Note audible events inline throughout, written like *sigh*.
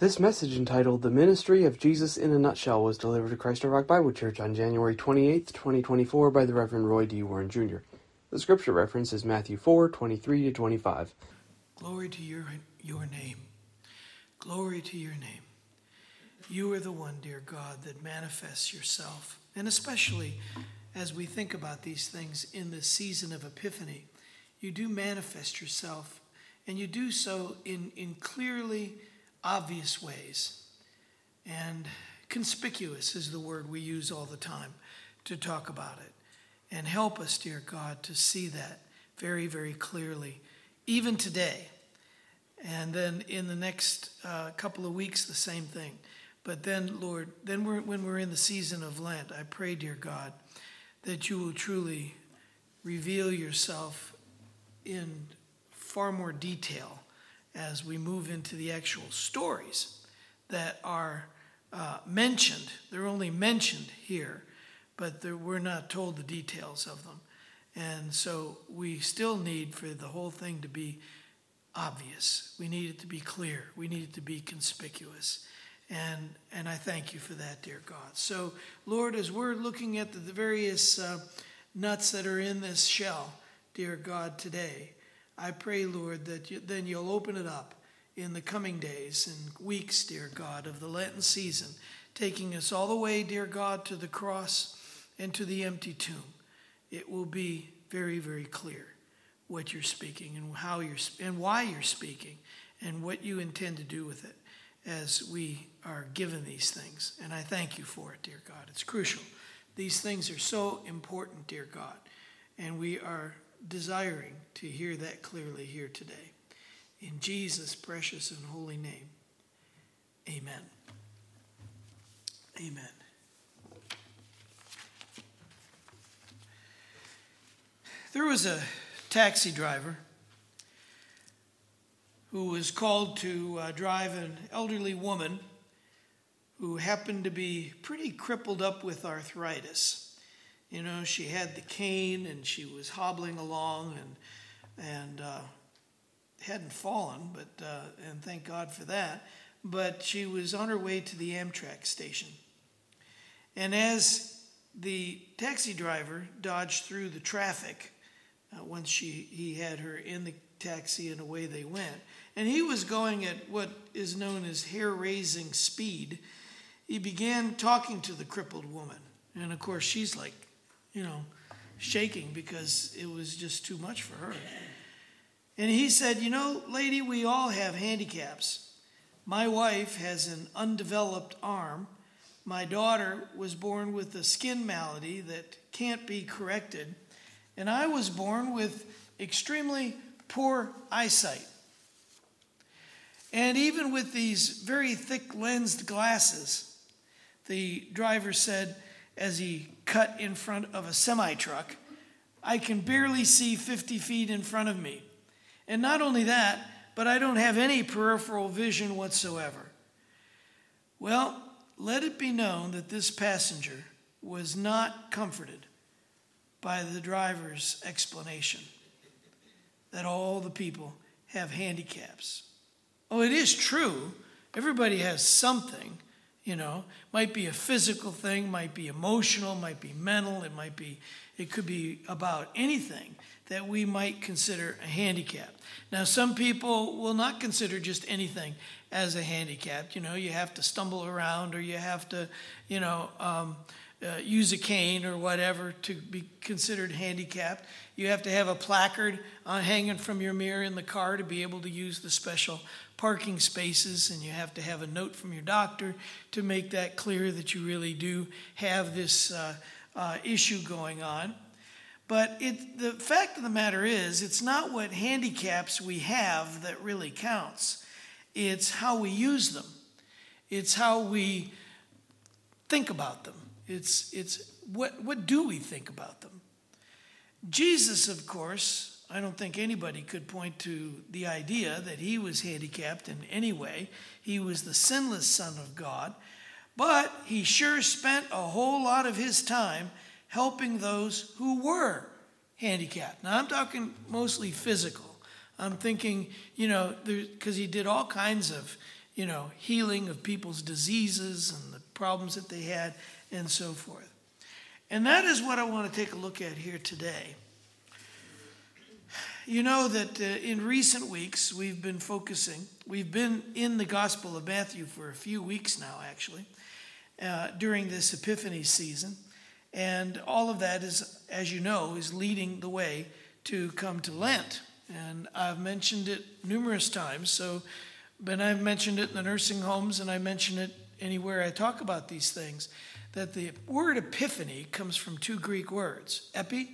This message, entitled The Ministry of Jesus in a Nutshell, was delivered to Christ Rock Bible Church on January 28, 2024, by the Reverend Roy D. Warren Jr. The scripture reference is Matthew 4 23 to 25. Glory to your, your name. Glory to your name. You are the one, dear God, that manifests yourself. And especially as we think about these things in the season of Epiphany, you do manifest yourself, and you do so in, in clearly obvious ways. And conspicuous is the word we use all the time to talk about it. And help us, dear God, to see that very, very clearly, even today. And then in the next uh, couple of weeks, the same thing. But then, Lord, then we're, when we're in the season of Lent, I pray, dear God, that you will truly reveal yourself in far more detail as we move into the actual stories that are uh, mentioned. They're only mentioned here, but we're not told the details of them. And so we still need for the whole thing to be obvious. We need it to be clear. We need it to be conspicuous. And, and I thank you for that, dear God. So, Lord, as we're looking at the, the various uh, nuts that are in this shell, dear God, today, I pray, Lord, that you, then you'll open it up in the coming days and weeks, dear God, of the Lenten season, taking us all the way, dear God, to the cross and to the empty tomb. It will be very, very clear what you're speaking and how you're and why you're speaking and what you intend to do with it as we are given these things. And I thank you for it, dear God. It's crucial. These things are so important, dear God, and we are desiring to hear that clearly here today. In Jesus' precious and holy name, amen. Amen. There was a taxi driver who was called to uh, drive an elderly woman who happened to be pretty crippled up with arthritis. You know, she had the cane and she was hobbling along and and uh, hadn't fallen, but uh, and thank God for that. But she was on her way to the Amtrak station, and as the taxi driver dodged through the traffic, uh, once she he had her in the taxi and away they went, and he was going at what is known as hair-raising speed. He began talking to the crippled woman, and of course she's like you know, shaking because it was just too much for her. And he said, You know, lady, we all have handicaps. My wife has an undeveloped arm. My daughter was born with a skin malady that can't be corrected. And I was born with extremely poor eyesight. And even with these very thick lensed glasses, the driver said, as he cut in front of a semi truck. I can barely see 50 feet in front of me. And not only that, but I don't have any peripheral vision whatsoever. Well, let it be known that this passenger was not comforted by the driver's explanation that all the people have handicaps. Oh, it is true. Everybody has something you know might be a physical thing might be emotional might be mental it might be it could be about anything that we might consider a handicap now some people will not consider just anything as a handicap you know you have to stumble around or you have to you know um, uh, use a cane or whatever to be considered handicapped. You have to have a placard uh, hanging from your mirror in the car to be able to use the special parking spaces, and you have to have a note from your doctor to make that clear that you really do have this uh, uh, issue going on. But it, the fact of the matter is, it's not what handicaps we have that really counts. It's how we use them. It's how we think about them. It's, it's what, what do we think about them? Jesus, of course, I don't think anybody could point to the idea that he was handicapped in any way. He was the sinless Son of God, but he sure spent a whole lot of his time helping those who were handicapped. Now, I'm talking mostly physical. I'm thinking, you know, because he did all kinds of you know, healing of people's diseases and the problems that they had and so forth. And that is what I want to take a look at here today. You know that uh, in recent weeks we've been focusing, we've been in the Gospel of Matthew for a few weeks now, actually, uh, during this Epiphany season. And all of that is, as you know, is leading the way to come to Lent. And I've mentioned it numerous times. So, but I've mentioned it in the nursing homes and I mention it anywhere I talk about these things that the word epiphany comes from two Greek words, epi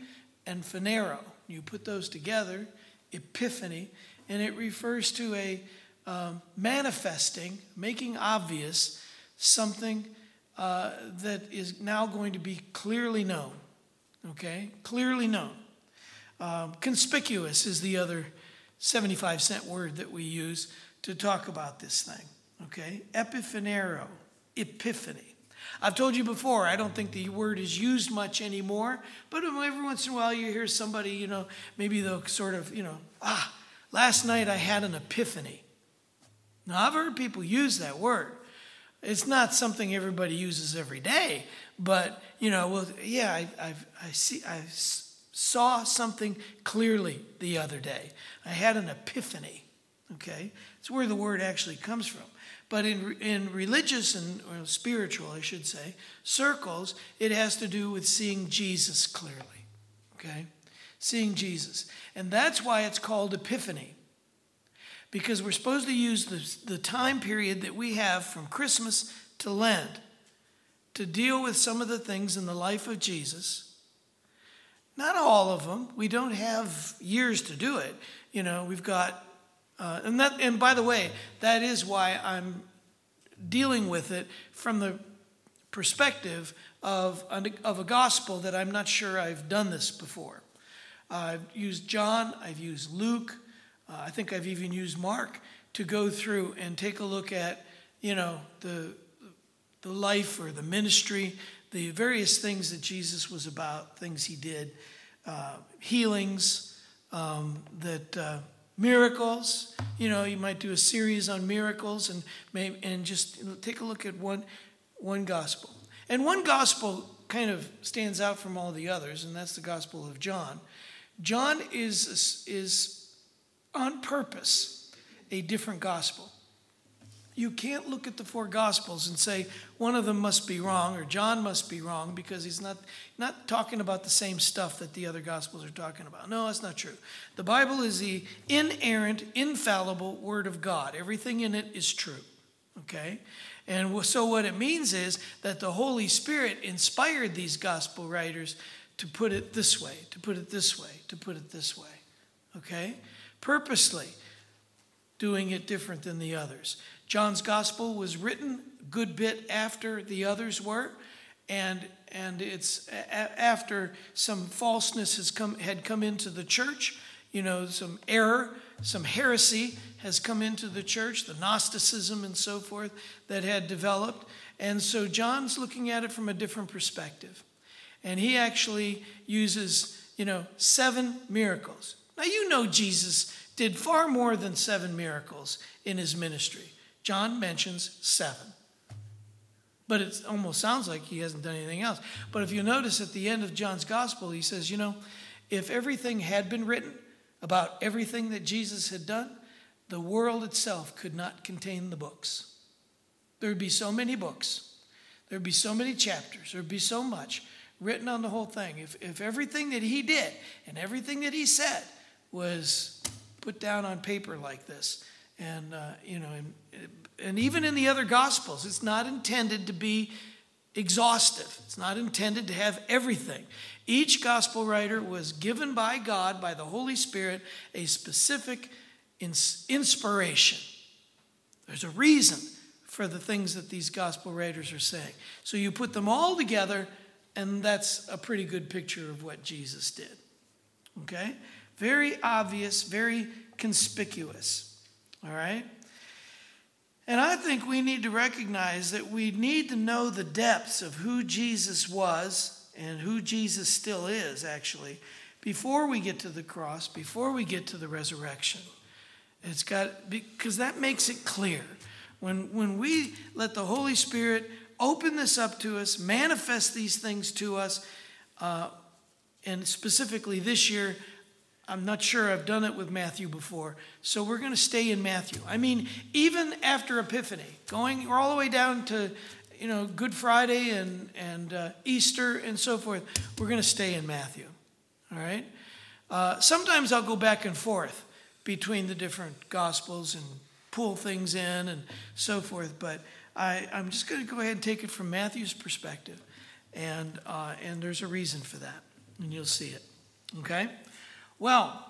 and phanero. You put those together, epiphany, and it refers to a um, manifesting, making obvious something uh, that is now going to be clearly known. Okay? Clearly known. Um, conspicuous is the other 75 cent word that we use to talk about this thing. Okay? Epiphanero, epiphany. I've told you before, I don't think the word is used much anymore, but every once in a while you hear somebody, you know, maybe they'll sort of, you know, ah, last night I had an epiphany. Now, I've heard people use that word. It's not something everybody uses every day, but, you know, well, yeah, I, I've, I see, I saw something clearly the other day. I had an epiphany, okay? It's where the word actually comes from. But in, in religious and spiritual, I should say, circles, it has to do with seeing Jesus clearly. Okay? Seeing Jesus. And that's why it's called Epiphany. Because we're supposed to use the, the time period that we have from Christmas to Lent to deal with some of the things in the life of Jesus. Not all of them. We don't have years to do it. You know, we've got uh, and that, and by the way, that is why I'm dealing with it from the perspective of, of a gospel that I'm not sure I've done this before. I've used John, I've used Luke, uh, I think I've even used Mark to go through and take a look at, you know, the, the life or the ministry, the various things that Jesus was about, things he did, uh, healings um, that uh, miracles. You know, you might do a series on miracles and maybe, and just take a look at one one gospel. And one gospel kind of stands out from all the others, and that's the Gospel of John. John is is on purpose a different gospel. You can't look at the four gospels and say one of them must be wrong or John must be wrong because he's not not talking about the same stuff that the other gospels are talking about. No, that's not true. The Bible is the inerrant, infallible word of God. Everything in it is true. Okay? And so what it means is that the Holy Spirit inspired these gospel writers to put it this way, to put it this way, to put it this way. Okay? Purposely doing it different than the others. John's gospel was written a good bit after the others were, and and it's a- after some falseness has come had come into the church. You know, some error, some heresy has come into the church, the Gnosticism and so forth that had developed. And so John's looking at it from a different perspective. And he actually uses, you know, seven miracles. Now, you know, Jesus did far more than seven miracles in his ministry. John mentions seven. But it almost sounds like he hasn't done anything else. But if you notice at the end of John's gospel, he says, you know, if everything had been written about everything that Jesus had done, the world itself could not contain the books. There would be so many books, there would be so many chapters, there would be so much written on the whole thing. If, if everything that he did and everything that he said was put down on paper like this, and, uh, you know, and, and even in the other Gospels, it's not intended to be exhaustive, it's not intended to have everything. Each Gospel writer was given by God, by the Holy Spirit, a specific inspiration. There's a reason for the things that these Gospel writers are saying. So you put them all together, and that's a pretty good picture of what Jesus did. Okay? Very obvious, very conspicuous. All right? And I think we need to recognize that we need to know the depths of who Jesus was and who Jesus still is, actually, before we get to the cross, before we get to the resurrection. It's got, because that makes it clear. When, when we let the Holy Spirit open this up to us, manifest these things to us, uh, and specifically this year, I'm not sure I've done it with Matthew before, so we're going to stay in Matthew. I mean, even after Epiphany, going, all the way down to, you know, Good Friday and, and uh, Easter and so forth, we're going to stay in Matthew, all right? Uh, sometimes I'll go back and forth between the different Gospels and pull things in and so forth, but I, I'm just going to go ahead and take it from Matthew's perspective, and, uh, and there's a reason for that, and you'll see it, okay? Well,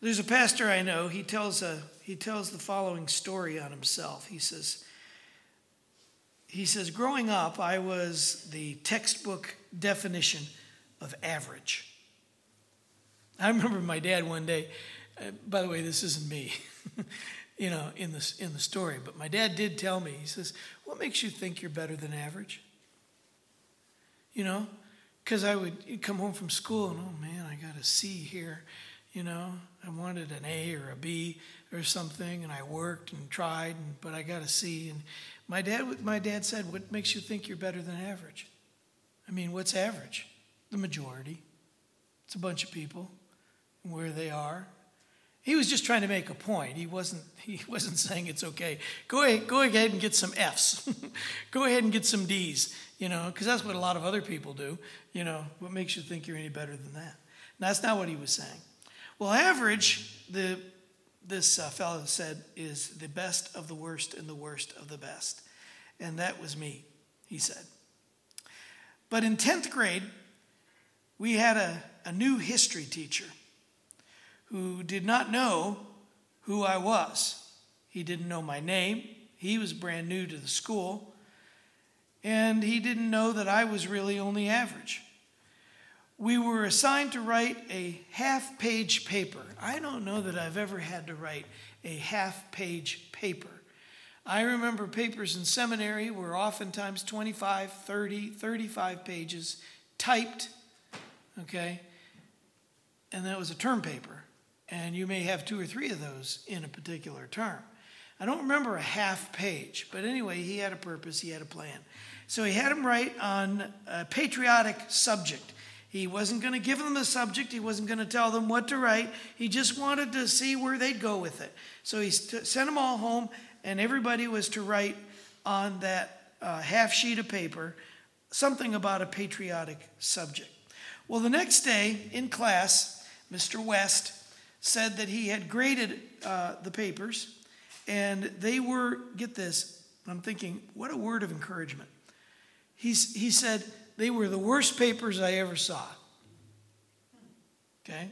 there's a pastor I know, he tells, a, he tells the following story on himself. He says, he says, growing up, I was the textbook definition of average. I remember my dad one day, uh, by the way, this isn't me, *laughs* you know, in the, in the story, but my dad did tell me, he says, What makes you think you're better than average? You know, because I would come home from school and, oh man, I got a C here, you know, I wanted an A or a B or something, and I worked and tried, and, but I got a C. And my dad, my dad said, What makes you think you're better than average? I mean, what's average? The majority. It's a bunch of people where they are. He was just trying to make a point. He wasn't, he *laughs* wasn't saying it's okay. Go ahead, go ahead and get some F's. *laughs* go ahead and get some D's, you know, because that's what a lot of other people do. You know, what makes you think you're any better than that? That's not what he was saying. Well, average, the, this uh, fellow said, is the best of the worst and the worst of the best. And that was me, he said. But in 10th grade, we had a, a new history teacher who did not know who I was. He didn't know my name, he was brand new to the school, and he didn't know that I was really only average. We were assigned to write a half page paper. I don't know that I've ever had to write a half page paper. I remember papers in seminary were oftentimes 25, 30, 35 pages, typed, okay? And that was a term paper and you may have two or three of those in a particular term. I don't remember a half page, but anyway, he had a purpose, he had a plan. So he had him write on a patriotic subject. He wasn't going to give them the subject, he wasn't going to tell them what to write. He just wanted to see where they'd go with it. So he st- sent them all home, and everybody was to write on that uh, half sheet of paper something about a patriotic subject. Well, the next day in class, Mr. West said that he had graded uh, the papers and they were, get this, I'm thinking, what a word of encouragement. He's, he said, they were the worst papers I ever saw. Okay?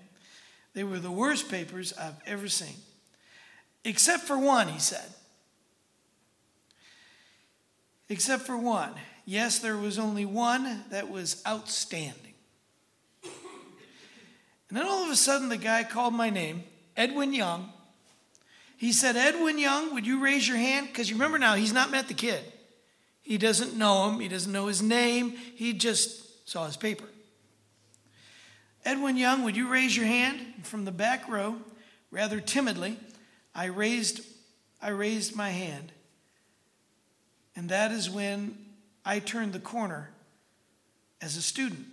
They were the worst papers I've ever seen. Except for one, he said. Except for one. Yes, there was only one that was outstanding. And then all of a sudden, the guy called my name, Edwin Young. He said, Edwin Young, would you raise your hand? Because you remember now, he's not met the kid. He doesn't know him, he doesn't know his name, he just saw his paper. Edwin Young, would you raise your hand? from the back row, rather timidly, I raised, I raised my hand. And that is when I turned the corner as a student.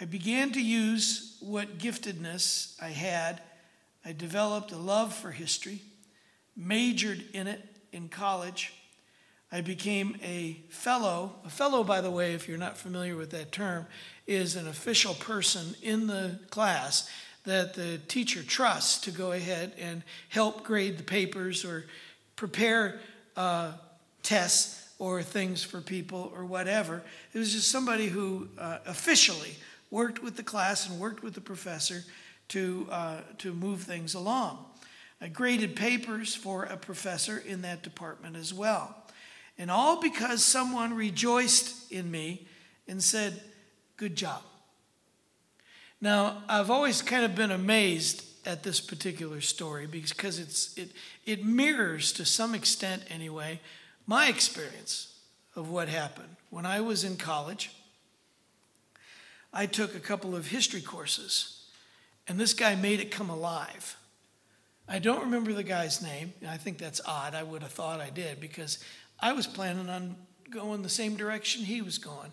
I began to use what giftedness I had. I developed a love for history, majored in it in college. I became a fellow. A fellow, by the way, if you're not familiar with that term, is an official person in the class that the teacher trusts to go ahead and help grade the papers or prepare uh, tests or things for people or whatever. It was just somebody who uh, officially worked with the class and worked with the professor to, uh, to move things along. I graded papers for a professor in that department as well. And all because someone rejoiced in me and said, Good job. Now, I've always kind of been amazed at this particular story because it's, it, it mirrors, to some extent anyway, my experience of what happened when I was in college I took a couple of history courses, and this guy made it come alive. I don't remember the guy's name. I think that's odd. I would have thought I did because I was planning on going the same direction he was going.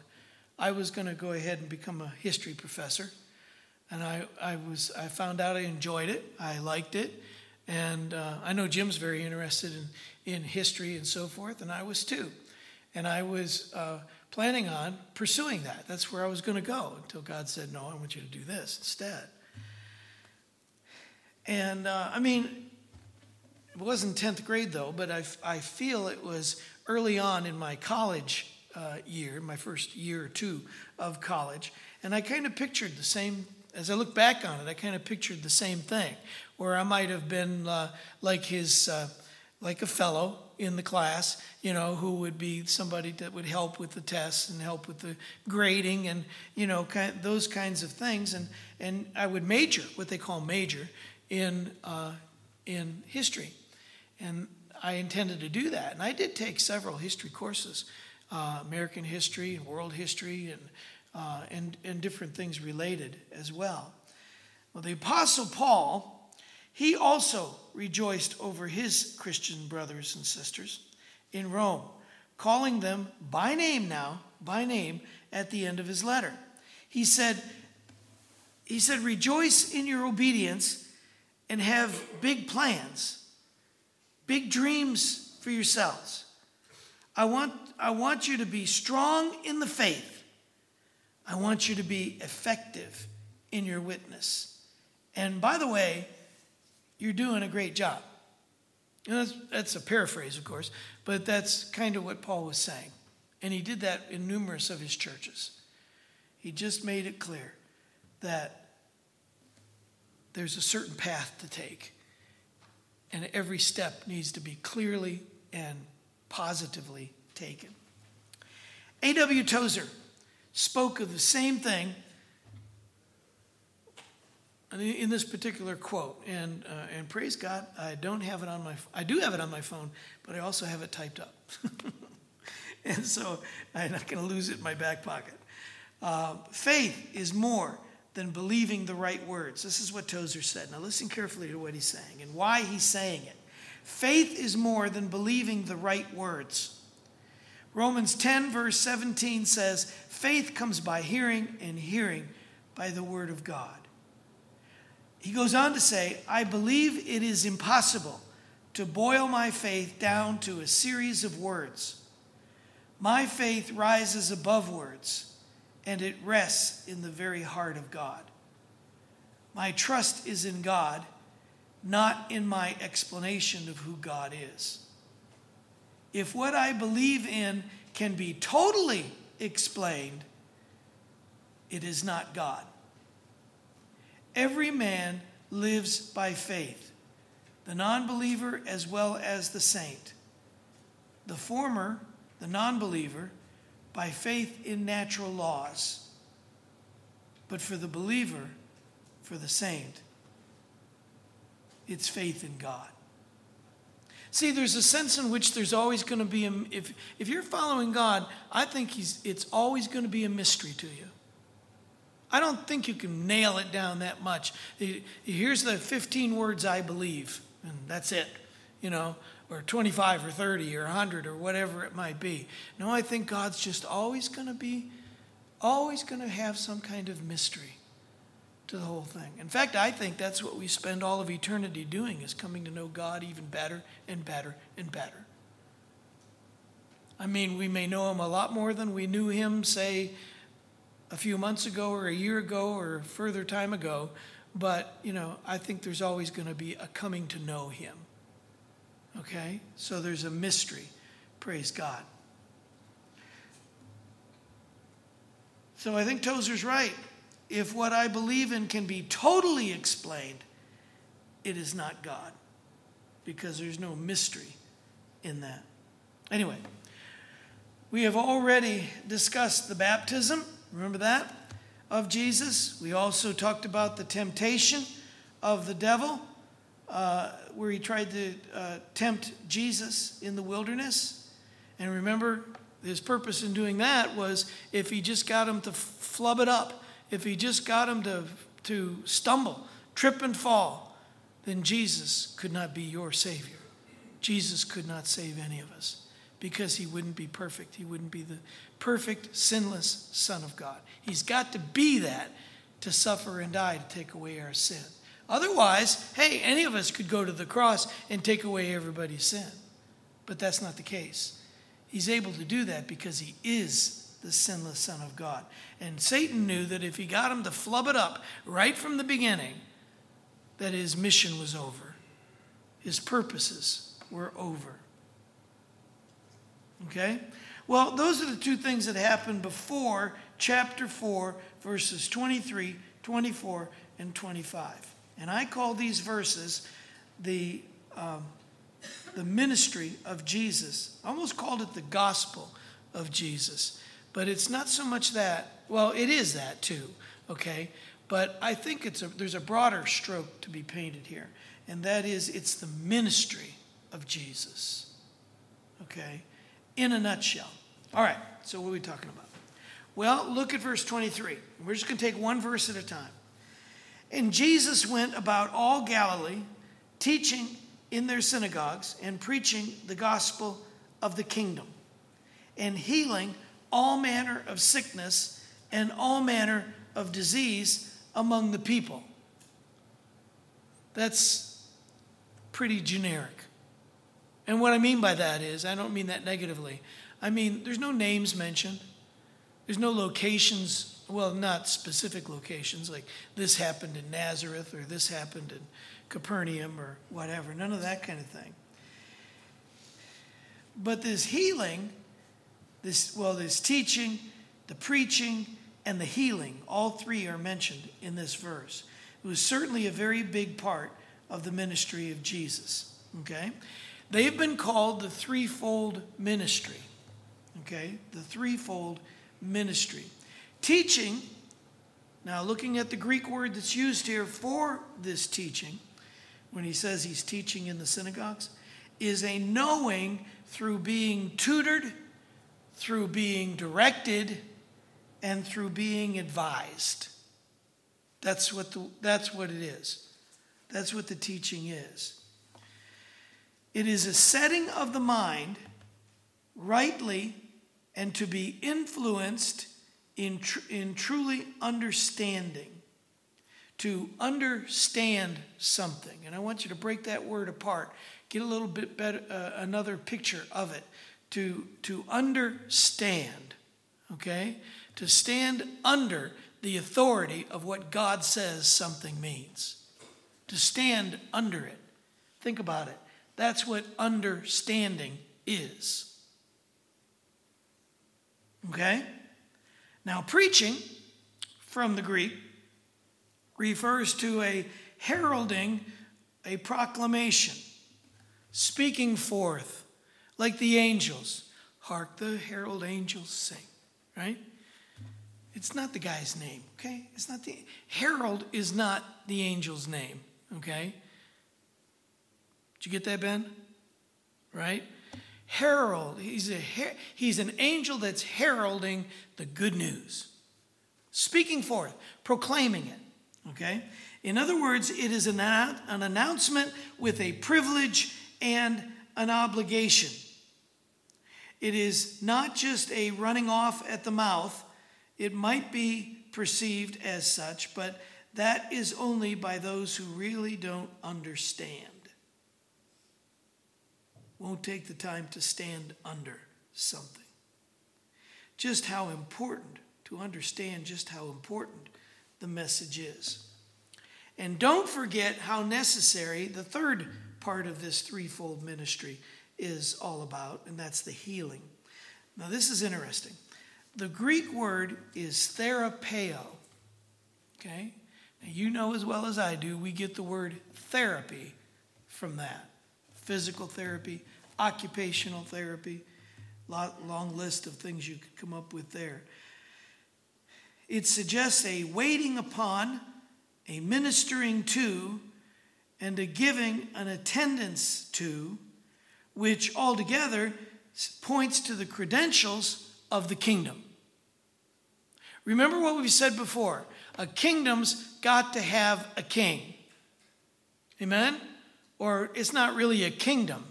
I was going to go ahead and become a history professor. And I, I, was, I found out I enjoyed it, I liked it. And uh, I know Jim's very interested in, in history and so forth, and I was too. And I was uh, planning on pursuing that. That's where I was going to go until God said, No, I want you to do this instead. And uh, I mean, it wasn't 10th grade though, but I, I feel it was early on in my college uh, year, my first year or two of college. And I kind of pictured the same, as I look back on it, I kind of pictured the same thing, where I might have been uh, like his, uh, like a fellow in the class, you know, who would be somebody that would help with the tests and help with the grading and, you know, kind of those kinds of things. And, and I would major, what they call major, in, uh, in history. And I intended to do that. And I did take several history courses uh, American history and world history and, uh, and, and different things related as well. Well, the Apostle Paul, he also rejoiced over his Christian brothers and sisters in Rome, calling them by name now, by name, at the end of his letter. He said, he said, rejoice in your obedience and have big plans, big dreams for yourselves. I want, I want you to be strong in the faith. I want you to be effective in your witness. And by the way, you're doing a great job. That's, that's a paraphrase, of course, but that's kind of what Paul was saying. And he did that in numerous of his churches. He just made it clear that there's a certain path to take. And every step needs to be clearly and positively taken. A.W. Tozer spoke of the same thing in this particular quote, and uh, and praise God, I don't have it on my I do have it on my phone, but I also have it typed up, *laughs* and so I'm not going to lose it in my back pocket. Uh, faith is more than believing the right words. This is what Tozer said. Now, listen carefully to what he's saying and why he's saying it. Faith is more than believing the right words. Romans 10, verse 17 says, Faith comes by hearing, and hearing by the word of God. He goes on to say, I believe it is impossible to boil my faith down to a series of words. My faith rises above words and it rests in the very heart of God. My trust is in God, not in my explanation of who God is. If what I believe in can be totally explained, it is not God. Every man lives by faith, the non believer as well as the saint. The former, the non believer, by faith in natural laws, but for the believer, for the saint, it's faith in God. See, there's a sense in which there's always going to be a, if if you're following God, I think he's it's always going to be a mystery to you. I don't think you can nail it down that much. Here's the 15 words I believe, and that's it. You know, or 25 or 30 or 100 or whatever it might be. No, I think God's just always going to be, always going to have some kind of mystery to the whole thing. In fact, I think that's what we spend all of eternity doing is coming to know God even better and better and better. I mean, we may know him a lot more than we knew him, say, a few months ago or a year ago or further time ago, but, you know, I think there's always going to be a coming to know him. Okay? So there's a mystery. Praise God. So I think Tozer's right. If what I believe in can be totally explained, it is not God because there's no mystery in that. Anyway, we have already discussed the baptism, remember that, of Jesus. We also talked about the temptation of the devil uh, where he tried to uh, tempt Jesus in the wilderness. And remember, his purpose in doing that was if he just got him to flub it up, if he just got him to, to stumble, trip and fall, then Jesus could not be your Savior. Jesus could not save any of us because he wouldn't be perfect. He wouldn't be the perfect, sinless Son of God. He's got to be that to suffer and die to take away our sin. Otherwise, hey, any of us could go to the cross and take away everybody's sin. But that's not the case. He's able to do that because he is the sinless Son of God. And Satan knew that if he got him to flub it up right from the beginning, that his mission was over, his purposes were over. Okay? Well, those are the two things that happened before chapter 4, verses 23, 24, and 25. And I call these verses the, um, the ministry of Jesus. I almost called it the gospel of Jesus. But it's not so much that, well, it is that too, okay? But I think it's a, there's a broader stroke to be painted here, and that is it's the ministry of Jesus, okay? In a nutshell. All right, so what are we talking about? Well, look at verse 23. We're just going to take one verse at a time. And Jesus went about all Galilee, teaching in their synagogues and preaching the gospel of the kingdom, and healing all manner of sickness and all manner of disease among the people. That's pretty generic. And what I mean by that is, I don't mean that negatively. I mean, there's no names mentioned, there's no locations, well, not specific locations, like this happened in Nazareth or this happened in Capernaum or whatever, none of that kind of thing. But this healing, this, well, this teaching, the preaching, and the healing, all three are mentioned in this verse. It was certainly a very big part of the ministry of Jesus. Okay? They've been called the threefold ministry. Okay? The threefold ministry. Teaching, now looking at the Greek word that's used here for this teaching, when he says he's teaching in the synagogues, is a knowing through being tutored, through being directed, and through being advised. That's what, the, that's what it is. That's what the teaching is. It is a setting of the mind rightly and to be influenced in, tr- in truly understanding. To understand something. And I want you to break that word apart, get a little bit better, uh, another picture of it. To, to understand, okay? to stand under the authority of what God says something means. To stand under it. Think about it. That's what understanding is. Okay? Now, preaching from the Greek refers to a heralding, a proclamation, speaking forth, like the angels. Hark the herald angels sing, right? It's not the guy's name, okay? It's not the herald is not the angel's name, okay? Did you get that, Ben? Right? Herald, he's, a, he's an angel that's heralding the good news, speaking forth, proclaiming it, okay? In other words, it is an, an announcement with a privilege and an obligation. It is not just a running off at the mouth it might be perceived as such, but that is only by those who really don't understand. Won't take the time to stand under something. Just how important to understand just how important the message is. And don't forget how necessary the third part of this threefold ministry is all about, and that's the healing. Now, this is interesting. The Greek word is therapeo. Okay? Now, you know as well as I do, we get the word therapy from that physical therapy, occupational therapy, long list of things you could come up with there. It suggests a waiting upon, a ministering to, and a giving an attendance to, which altogether points to the credentials of the kingdom. Remember what we've said before a kingdom's got to have a king. Amen? Or it's not really a kingdom.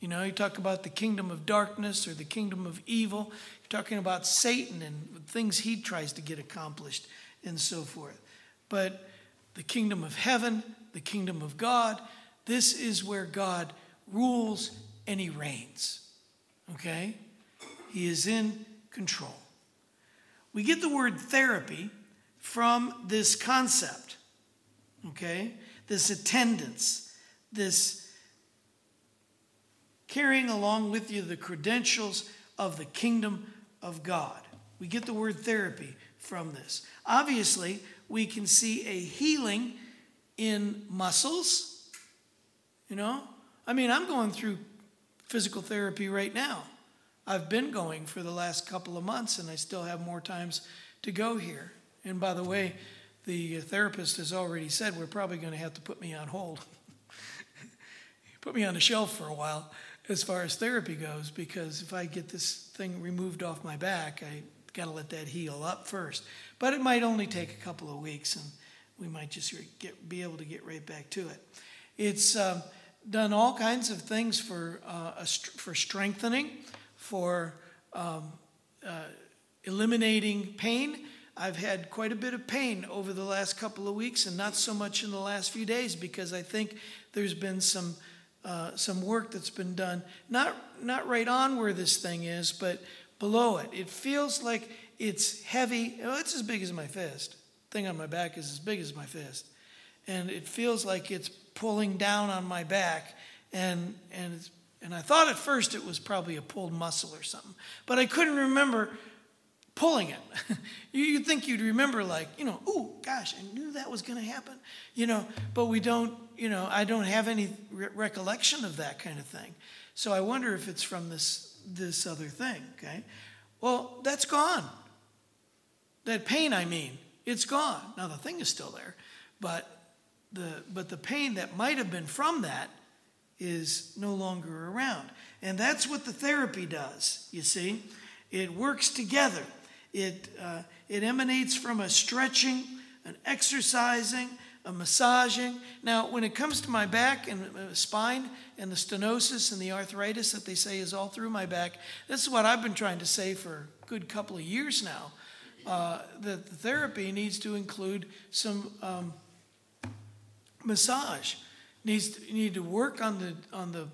You know, you talk about the kingdom of darkness or the kingdom of evil. You're talking about Satan and things he tries to get accomplished and so forth. But the kingdom of heaven, the kingdom of God, this is where God rules and he reigns. Okay? He is in control. We get the word therapy from this concept. Okay? This attendance, this carrying along with you the credentials of the kingdom of God. We get the word therapy from this. Obviously, we can see a healing in muscles. You know, I mean, I'm going through physical therapy right now. I've been going for the last couple of months, and I still have more times to go here. And by the way, the therapist has already said we're probably going to have to put me on hold, *laughs* put me on the shelf for a while as far as therapy goes, because if I get this thing removed off my back, I got to let that heal up first. But it might only take a couple of weeks, and we might just get, be able to get right back to it. It's um, done all kinds of things for, uh, for strengthening, for um, uh, eliminating pain. I've had quite a bit of pain over the last couple of weeks, and not so much in the last few days because I think there's been some uh, some work that's been done, not, not right on where this thing is, but below it. It feels like it's heavy. Well, it's as big as my fist. Thing on my back is as big as my fist. And it feels like it's pulling down on my back. And, and, and I thought at first it was probably a pulled muscle or something. But I couldn't remember pulling it. *laughs* you, would think you'd remember, like, you know, oh, gosh, I knew that was going to happen, you know, but we don't, you know, I don't have any re- recollection of that kind of thing. So I wonder if it's from this, this other thing, okay? Well, that's gone. That pain, I mean, it's gone. Now, the thing is still there, but the, but the pain that might have been from that is no longer around. And that's what the therapy does, you see. It works together. It, uh, it emanates from a stretching, an exercising, a massaging. Now, when it comes to my back and uh, spine and the stenosis and the arthritis that they say is all through my back, this is what I've been trying to say for a good couple of years now. Uh, that the therapy needs to include some um, massage. Needs to, need to work on the on the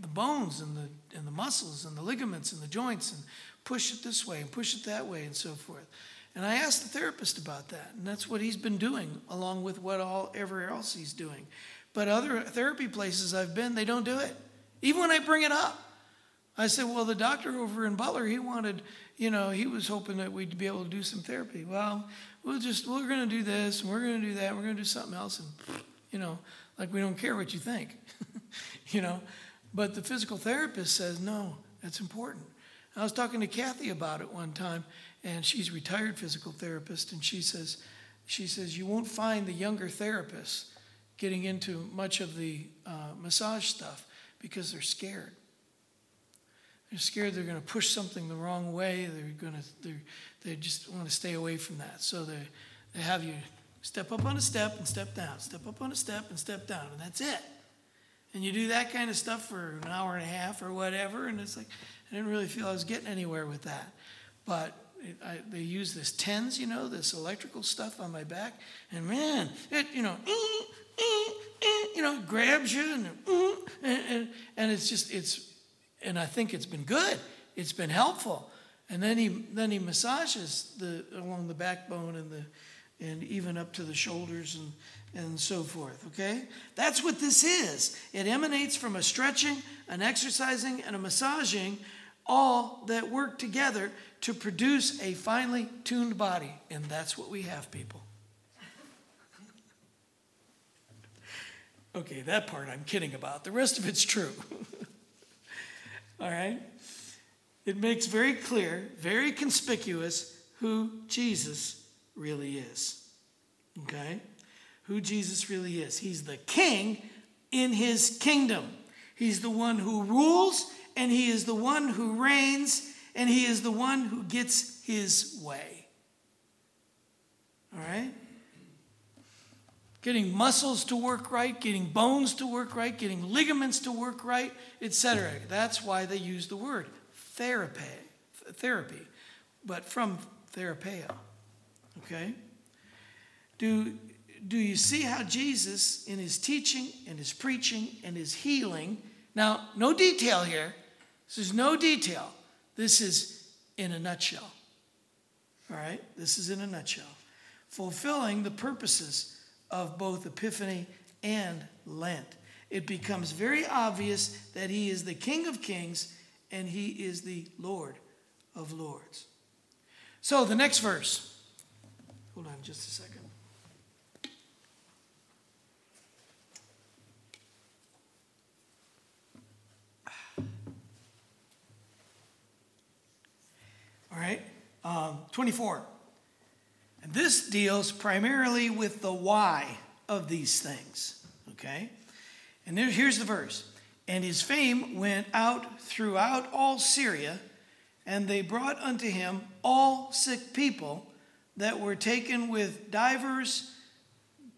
the bones and the and the muscles and the ligaments and the joints and push it this way and push it that way and so forth. And I asked the therapist about that, and that's what he's been doing, along with what all ever else he's doing. But other therapy places I've been, they don't do it. Even when I bring it up, I said, "Well, the doctor over in Butler, he wanted, you know, he was hoping that we'd be able to do some therapy. Well, we'll just we're going to do this, and we're going to do that, and we're going to do something else, and you know, like we don't care what you think, *laughs* you know." But the physical therapist says, "No, that's important." I was talking to Kathy about it one time, and she's a retired physical therapist, and she says, she says you won't find the younger therapists getting into much of the uh, massage stuff because they're scared. They're scared they're going to push something the wrong way. They're going to they they just want to stay away from that. So they they have you step up on a step and step down, step up on a step and step down, and that's it. And you do that kind of stuff for an hour and a half or whatever, and it's like I didn't really feel I was getting anywhere with that. But it, I, they use this TENS, you know, this electrical stuff on my back, and man, it, you know, eh, eh, eh, you know, grabs you, and, and, and, and it's just, it's, and I think it's been good. It's been helpful. And then he, then he massages the, along the backbone and the, and even up to the shoulders and, and so forth. Okay? That's what this is. It emanates from a stretching, an exercising, and a massaging all that work together to produce a finely tuned body. And that's what we have, people. okay, that part I'm kidding about. The rest of it's true. *laughs* all right? It makes very clear, very conspicuous who Jesus really is. Okay? Who Jesus really is. He's the king in his kingdom. He's the one who rules and he is the one who reigns, and he is the one who gets his way. All right? getting muscles to work right, getting bones to work right, getting ligaments to work right, etc. That's why they use the word therapy, therapy, but from therapia. Okay? Do, do you see how Jesus, in his teaching and his preaching and his healing, now, no detail here. This is no detail. This is in a nutshell. All right? This is in a nutshell. Fulfilling the purposes of both Epiphany and Lent. It becomes very obvious that he is the King of Kings and he is the Lord of Lords. So, the next verse. Hold on just a second. All right, um, 24. And this deals primarily with the why of these things. Okay? And here's the verse. And his fame went out throughout all Syria, and they brought unto him all sick people that were taken with divers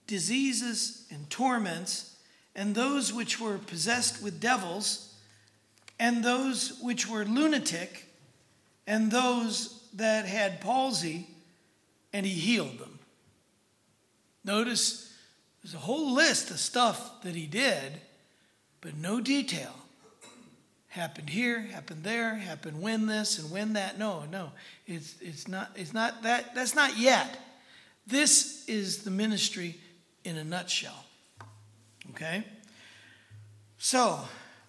diseases and torments, and those which were possessed with devils, and those which were lunatic, and those that had palsy, and he healed them. Notice there's a whole list of stuff that he did, but no detail. Happened here, happened there, happened when this and when that. No, no. It's, it's not it's not that that's not yet. This is the ministry in a nutshell. Okay? So,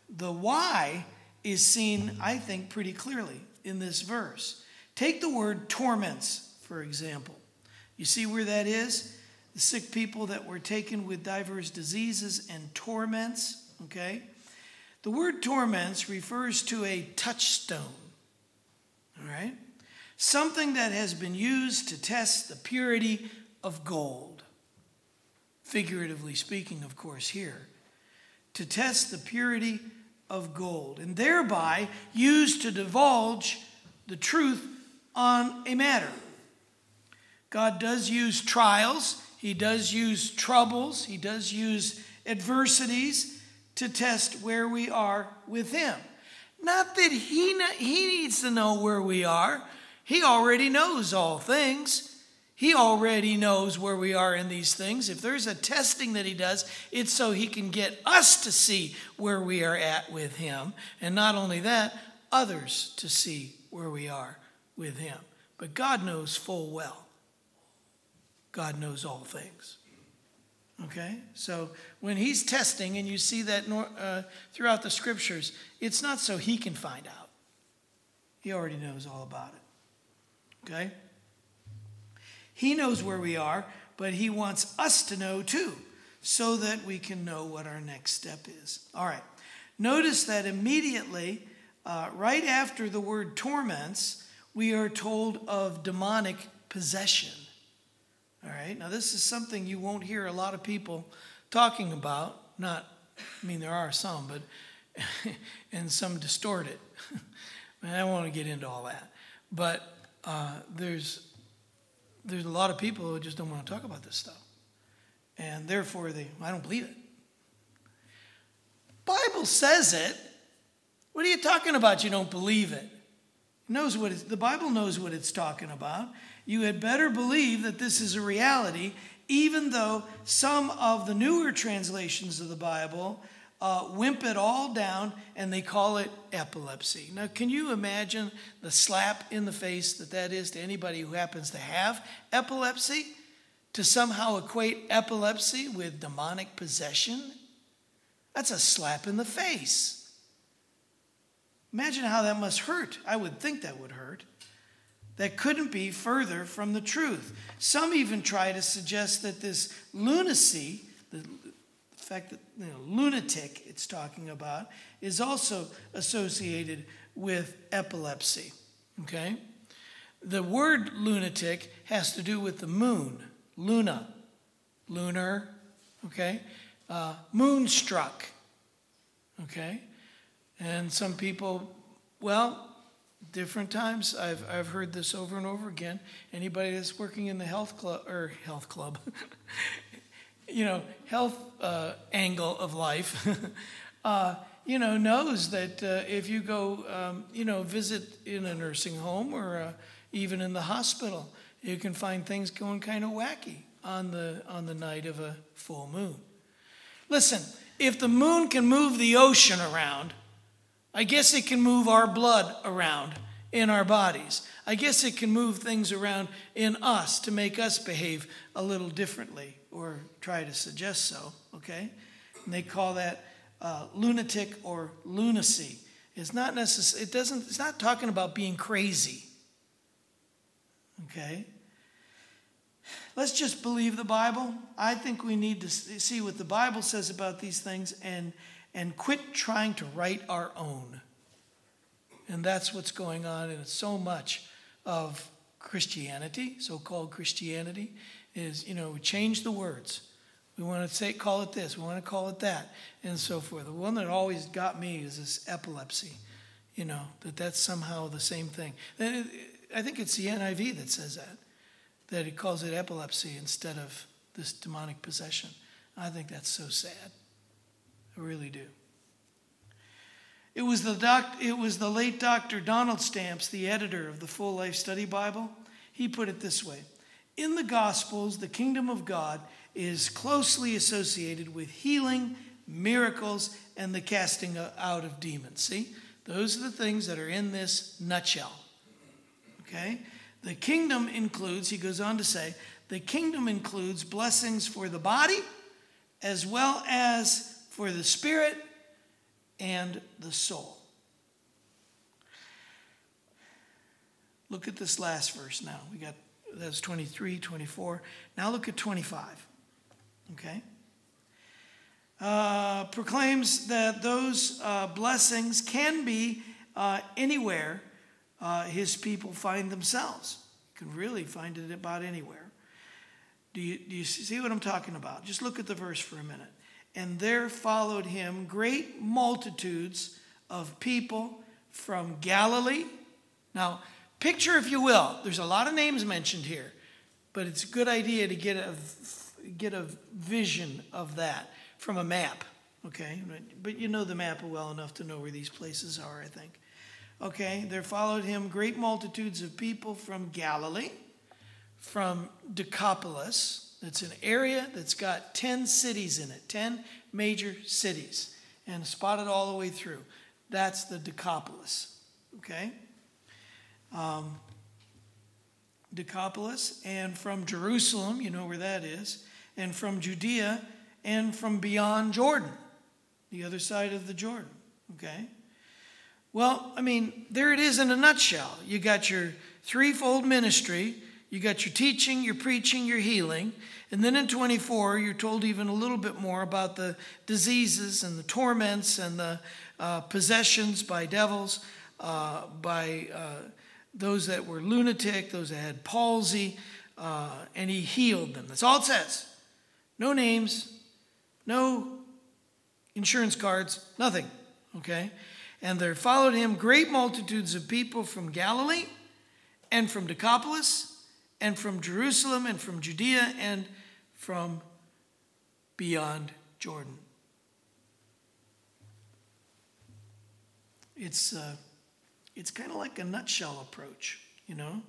the why is seen, I think, pretty clearly in this verse. Take the word torments, for example. You see where that is? The sick people that were taken with diverse diseases and torments, okay? The word torments refers to a touchstone, all right? Something that has been used to test the purity of gold. Figuratively speaking, of course, here. To test the purity of gold, and thereby used to divulge the truth on a matter. God does use trials, He does use troubles, He does use adversities to test where we are with Him. Not that He, he needs to know where we are, He already knows all things. He already knows where we are in these things. If there's a testing that he does, it's so he can get us to see where we are at with him. And not only that, others to see where we are with him. But God knows full well. God knows all things. Okay? So when he's testing, and you see that uh, throughout the scriptures, it's not so he can find out. He already knows all about it. Okay? He knows where we are, but he wants us to know too, so that we can know what our next step is. All right. Notice that immediately, uh, right after the word torments, we are told of demonic possession. All right, now this is something you won't hear a lot of people talking about. Not, I mean, there are some, but, *laughs* and some distort it. *laughs* I don't want to get into all that. But uh, there's, there's a lot of people who just don't want to talk about this stuff. And therefore, they, I don't believe it. Bible says it. What are you talking about? You don't believe it knows what the Bible knows what it's talking about. You had better believe that this is a reality, even though some of the newer translations of the Bible uh, wimp it all down and they call it epilepsy. Now, can you imagine the slap in the face that that is to anybody who happens to have epilepsy? To somehow equate epilepsy with demonic possession? That's a slap in the face. Imagine how that must hurt. I would think that would hurt. That couldn't be further from the truth. Some even try to suggest that this lunacy, the fact that you know, lunatic it's talking about, is also associated with epilepsy. Okay? The word lunatic has to do with the moon, luna, lunar, okay? Uh, moonstruck, okay? And some people, well, different times, I've, I've heard this over and over again. Anybody that's working in the health club, or health club, *laughs* you know, health uh, angle of life, *laughs* uh, you know, knows that uh, if you go, um, you know, visit in a nursing home or uh, even in the hospital, you can find things going kind of wacky on the on the night of a full moon. Listen, if the moon can move the ocean around, I guess it can move our blood around in our bodies. I guess it can move things around in us to make us behave a little differently or try to suggest so, okay? And they call that uh, lunatic or lunacy. It's not necessary, it doesn't, it's not talking about being crazy, okay? Let's just believe the Bible. I think we need to see what the Bible says about these things and, and quit trying to write our own. And that's what's going on in so much of Christianity, so called Christianity, is, you know, we change the words. We want to say, call it this, we want to call it that, and so forth. The one that always got me is this epilepsy, you know, that that's somehow the same thing. I think it's the NIV that says that, that it calls it epilepsy instead of this demonic possession. I think that's so sad. I really do. It was the, doc, it was the late Dr. Donald Stamps, the editor of the Full Life Study Bible. He put it this way In the Gospels, the kingdom of God is closely associated with healing, miracles, and the casting out of demons. See, those are the things that are in this nutshell. Okay? The kingdom includes, he goes on to say, the kingdom includes blessings for the body as well as for the spirit and the soul. Look at this last verse now. We got that's 23, 24. Now look at 25. Okay? Uh, proclaims that those uh, blessings can be uh, anywhere uh, his people find themselves. You can really find it about anywhere. Do you, do you see what I'm talking about? Just look at the verse for a minute and there followed him great multitudes of people from Galilee. Now, picture, if you will, there's a lot of names mentioned here, but it's a good idea to get a, get a vision of that from a map, okay? But you know the map well enough to know where these places are, I think. Okay, there followed him great multitudes of people from Galilee, from Decapolis, it's an area that's got 10 cities in it, 10 major cities, and spotted all the way through. That's the Decapolis, okay? Um, Decapolis, and from Jerusalem, you know where that is, and from Judea, and from beyond Jordan, the other side of the Jordan, okay? Well, I mean, there it is in a nutshell. You got your threefold ministry, you got your teaching, your preaching, your healing, and then in 24, you're told even a little bit more about the diseases and the torments and the uh, possessions by devils, uh, by uh, those that were lunatic, those that had palsy, uh, and he healed them. That's all it says. No names, no insurance cards, nothing. Okay? And there followed him great multitudes of people from Galilee and from Decapolis and from Jerusalem and from Judea and from beyond Jordan. It's, uh, it's kind of like a nutshell approach, you know?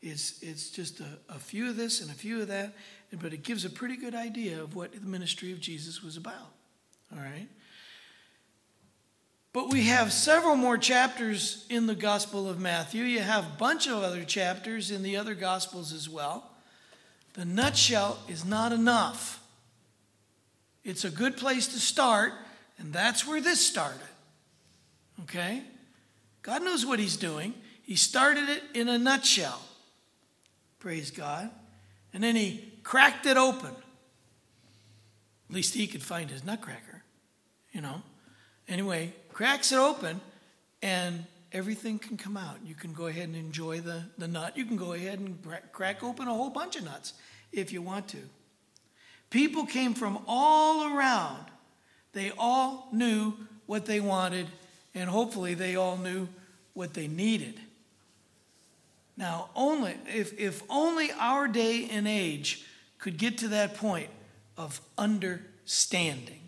It's, it's just a, a few of this and a few of that, but it gives a pretty good idea of what the ministry of Jesus was about, all right? But we have several more chapters in the Gospel of Matthew. You have a bunch of other chapters in the other Gospels as well. The nutshell is not enough. It's a good place to start, and that's where this started. Okay? God knows what He's doing. He started it in a nutshell. Praise God. And then He cracked it open. At least He could find His nutcracker, you know. Anyway, cracks it open, and everything can come out. You can go ahead and enjoy the, the nut. You can go ahead and crack open a whole bunch of nuts if you want to. People came from all around. They all knew what they wanted, and hopefully they all knew what they needed. Now, only if, if only our day and age could get to that point of understanding.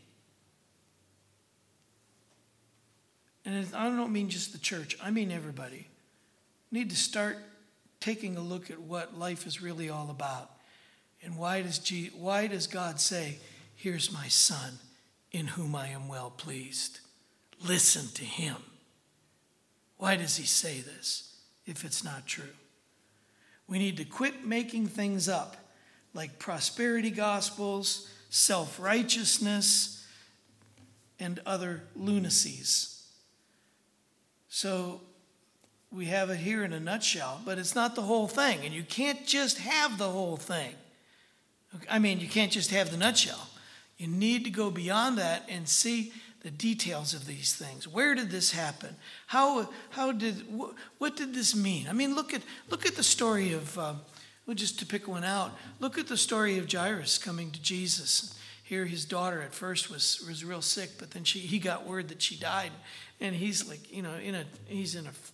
And I don't mean just the church, I mean everybody. Need to start taking a look at what life is really all about. And why does, G, why does God say, Here's my son in whom I am well pleased? Listen to him. Why does he say this if it's not true? We need to quit making things up like prosperity gospels, self righteousness, and other lunacies. So we have it here in a nutshell, but it's not the whole thing. And you can't just have the whole thing. I mean, you can't just have the nutshell. You need to go beyond that and see the details of these things. Where did this happen? How, how did, wh- what did this mean? I mean, look at, look at the story of, um, well, just to pick one out, look at the story of Jairus coming to Jesus. Here, his daughter at first was, was real sick, but then she, he got word that she died. And he's like, you know, in a, he's in a f-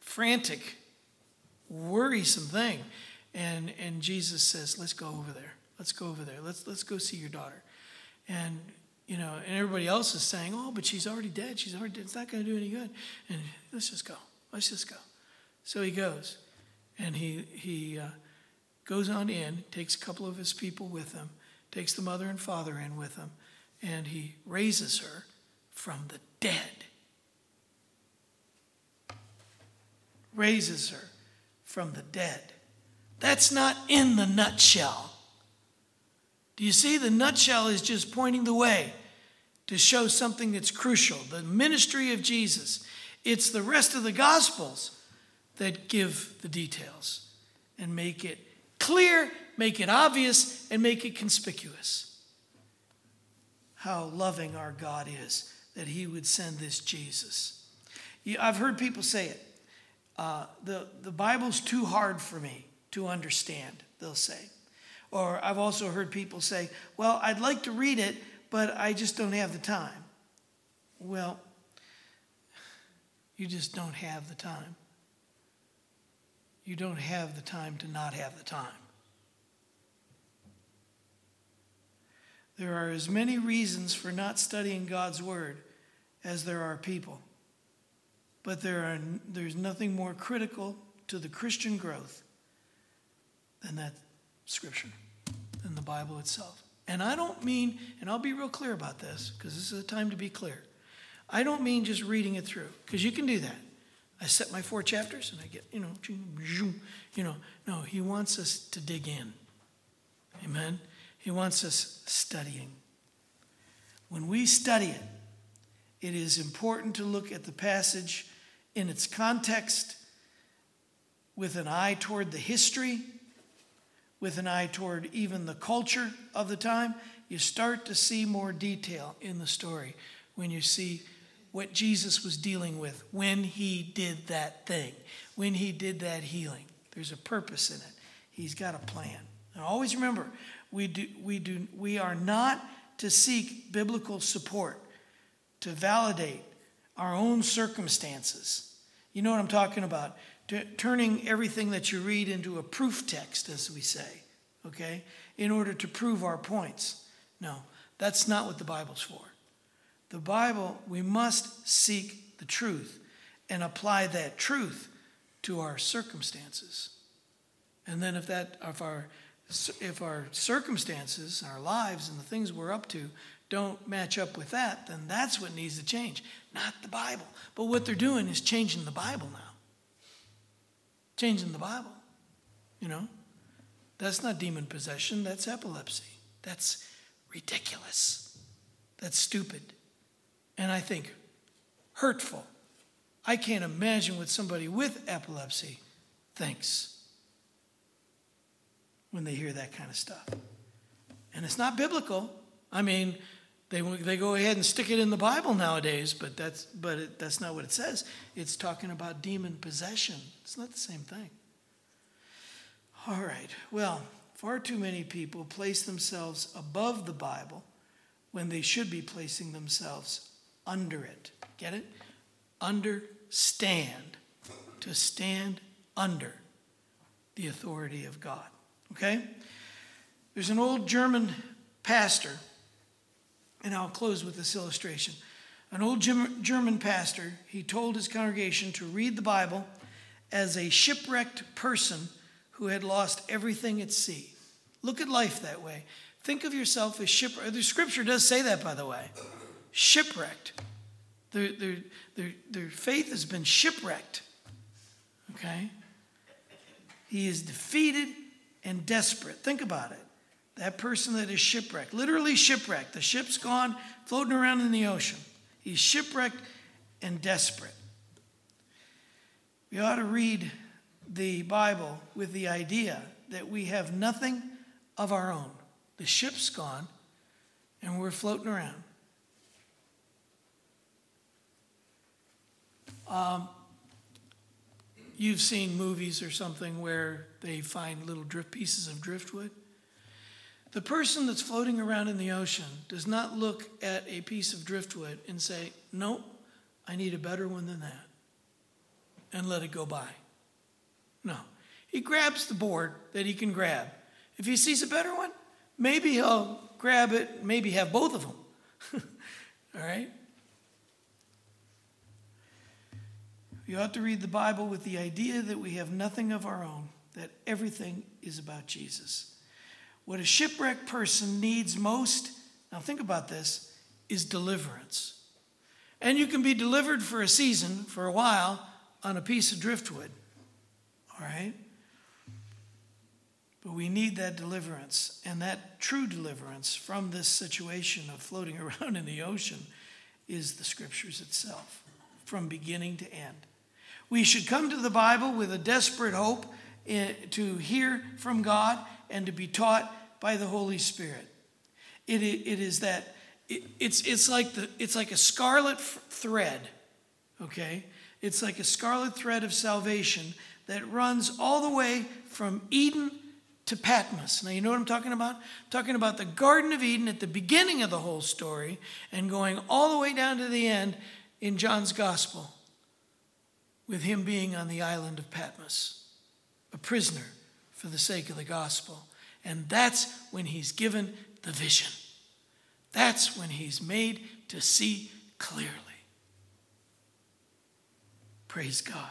frantic, worrisome thing. And, and Jesus says, let's go over there. Let's go over there. Let's, let's go see your daughter. And, you know, and everybody else is saying, oh, but she's already dead. She's already dead. It's not going to do any good. And let's just go. Let's just go. So he goes. And he, he uh, goes on in, takes a couple of his people with him, takes the mother and father in with him, and he raises her from the dead. Raises her from the dead. That's not in the nutshell. Do you see? The nutshell is just pointing the way to show something that's crucial the ministry of Jesus. It's the rest of the Gospels that give the details and make it clear, make it obvious, and make it conspicuous. How loving our God is that He would send this Jesus. I've heard people say it. Uh, the, the Bible's too hard for me to understand, they'll say. Or I've also heard people say, well, I'd like to read it, but I just don't have the time. Well, you just don't have the time. You don't have the time to not have the time. There are as many reasons for not studying God's Word as there are people. But there are, there's nothing more critical to the Christian growth than that Scripture, than the Bible itself. And I don't mean, and I'll be real clear about this, because this is a time to be clear. I don't mean just reading it through, because you can do that. I set my four chapters and I get, you know, you know, no, he wants us to dig in. Amen. He wants us studying. When we study it, it is important to look at the passage in its context with an eye toward the history, with an eye toward even the culture of the time. You start to see more detail in the story when you see what Jesus was dealing with when he did that thing, when he did that healing. There's a purpose in it. He's got a plan. And always remember, we do we do we are not to seek biblical support to validate our own circumstances. You know what I'm talking about? T- turning everything that you read into a proof text, as we say, okay, in order to prove our points. No, that's not what the Bible's for. The Bible, we must seek the truth and apply that truth to our circumstances. And then if that if our if our circumstances, our lives and the things we're up to don't match up with that, then that's what needs to change, not the Bible. But what they're doing is changing the Bible now. Changing the Bible. You know? That's not demon possession, that's epilepsy. That's ridiculous. That's stupid. And I think hurtful. I can't imagine what somebody with epilepsy thinks when they hear that kind of stuff. And it's not biblical. I mean, they, they go ahead and stick it in the Bible nowadays, but that's, but it, that's not what it says. It's talking about demon possession. It's not the same thing. All right. Well, far too many people place themselves above the Bible when they should be placing themselves under it. Get it? Understand. To stand under the authority of God. Okay? There's an old German pastor, and I'll close with this illustration. An old German pastor, he told his congregation to read the Bible as a shipwrecked person who had lost everything at sea. Look at life that way. Think of yourself as shipwrecked. Uh, the scripture does say that, by the way. Shipwrecked. Their, their, their, their faith has been shipwrecked. Okay? He is defeated and desperate. Think about it. That person that is shipwrecked, literally shipwrecked. The ship's gone, floating around in the ocean. He's shipwrecked and desperate. We ought to read the Bible with the idea that we have nothing of our own. The ship's gone, and we're floating around. Um, you've seen movies or something where they find little drift pieces of driftwood. The person that's floating around in the ocean does not look at a piece of driftwood and say, Nope, I need a better one than that, and let it go by. No. He grabs the board that he can grab. If he sees a better one, maybe he'll grab it, maybe have both of them. *laughs* All right? You ought to read the Bible with the idea that we have nothing of our own, that everything is about Jesus. What a shipwrecked person needs most, now think about this, is deliverance. And you can be delivered for a season, for a while, on a piece of driftwood. All right? But we need that deliverance. And that true deliverance from this situation of floating *laughs* around in the ocean is the scriptures itself, from beginning to end. We should come to the Bible with a desperate hope eh, to hear from God and to be taught by the Holy Spirit. It, it is that it, it's, it's, like the, it's like a scarlet f- thread, okay? It's like a scarlet thread of salvation that runs all the way from Eden to Patmos. Now, you know what I'm talking about? I'm talking about the Garden of Eden at the beginning of the whole story and going all the way down to the end in John's Gospel with him being on the island of Patmos, a prisoner for the sake of the gospel. And that's when he's given the vision. That's when he's made to see clearly. Praise God.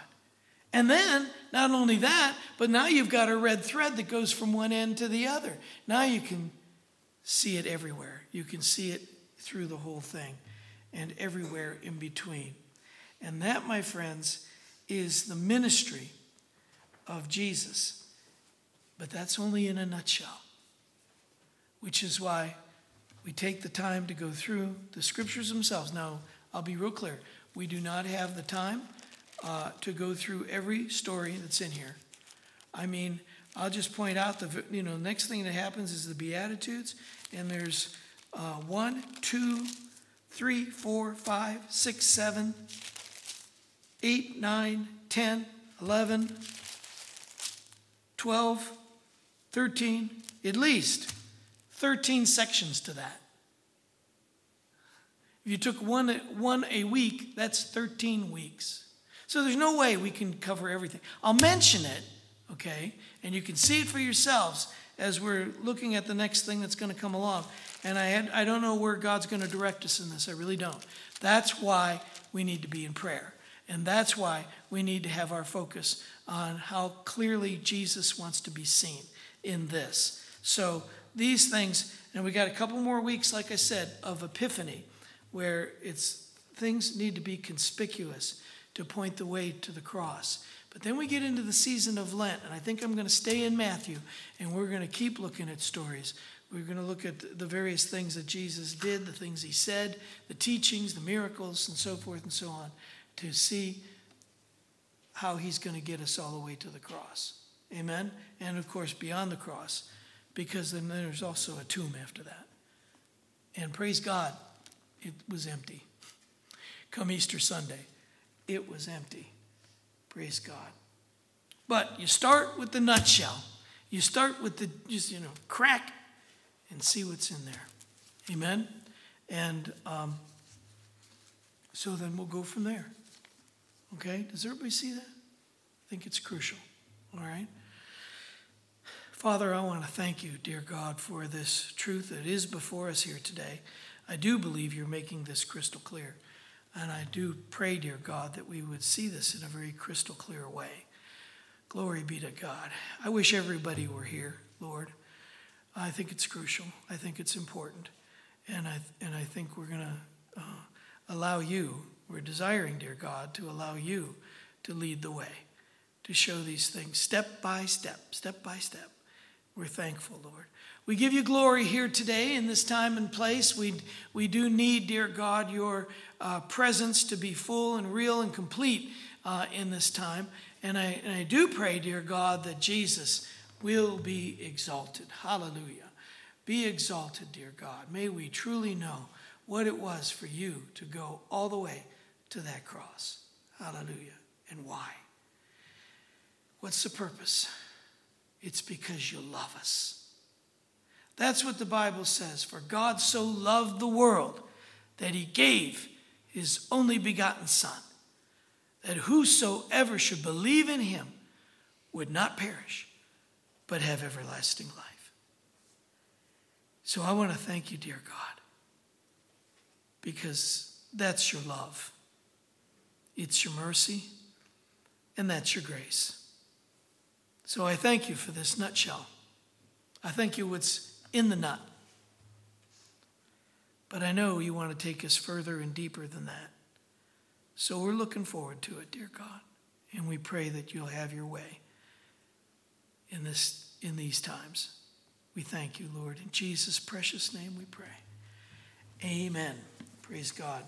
And then, not only that, but now you've got a red thread that goes from one end to the other. Now you can see it everywhere. You can see it through the whole thing and everywhere in between. And that, my friends, is the ministry of Jesus. But that's only in a nutshell, which is why we take the time to go through the scriptures themselves. Now, I'll be real clear. We do not have the time uh, to go through every story that's in here. I mean, I'll just point out the you know next thing that happens is the Beatitudes, and there's uh, one, two, three, four, five, six, seven, 8, 9, 10, 11, 12, 13, at least 13 sections to that. If you took one, one a week, that's 13 weeks. So there's no way we can cover everything. I'll mention it, okay, and you can see it for yourselves as we're looking at the next thing that's going to come along. And I, had, I don't know where God's going to direct us in this. I really don't. That's why we need to be in prayer. And that's why we need to have our focus on how clearly Jesus wants to be seen in this. So these things, and we got a couple more weeks, like I said, of epiphany, where it's things need to be conspicuous to point the way to the cross. But then we get into the season of Lent, and I think I'm going to stay in Matthew, and we're going to keep looking at stories. We're going to look at the various things that Jesus did, the things he said, the teachings, the miracles, and so forth and so on to see how he's going to get us all the way to the cross. Amen? And of course, beyond the cross, because then there's also a tomb after that. And praise God, it was empty. Come Easter Sunday, it was empty. Praise God. But you start with the nutshell. You start with the, just, you know, crack and see what's in there. Amen? And um, so then we'll go from there. Okay? Does everybody see that? I think it's crucial. All right? Father, I want to thank you, dear God, for this truth that is before us here today. I do believe you're making this crystal clear. And I do pray, dear God, that we would see this in a very crystal clear way. Glory be to God. I wish everybody were here, Lord. I think it's crucial. I think it's important. And I, and I think we're going to uh, allow you, we're desiring, dear God, to allow you to lead the way, to show these things step by step, step by step. We're thankful, Lord. We give you glory here today in this time and place. We, we do need, dear God, your uh, presence to be full and real and complete uh, in this time. And I, and I do pray, dear God, that Jesus will be exalted. Hallelujah. Be exalted, dear God. May we truly know what it was for you to go all the way to that cross. Hallelujah. And why? What's the purpose? It's because you love us. That's what the Bible says. For God so loved the world that he gave his only begotten Son, that whosoever should believe in him would not perish, but have everlasting life. So I want to thank you, dear God, because that's your love, it's your mercy, and that's your grace. So I thank you for this nutshell. I thank you what's in the nut. But I know you want to take us further and deeper than that. So we're looking forward to it, dear God. And we pray that you'll have your way in, this, in these times. We thank you, Lord. In Jesus' precious name we pray. Amen. Praise God.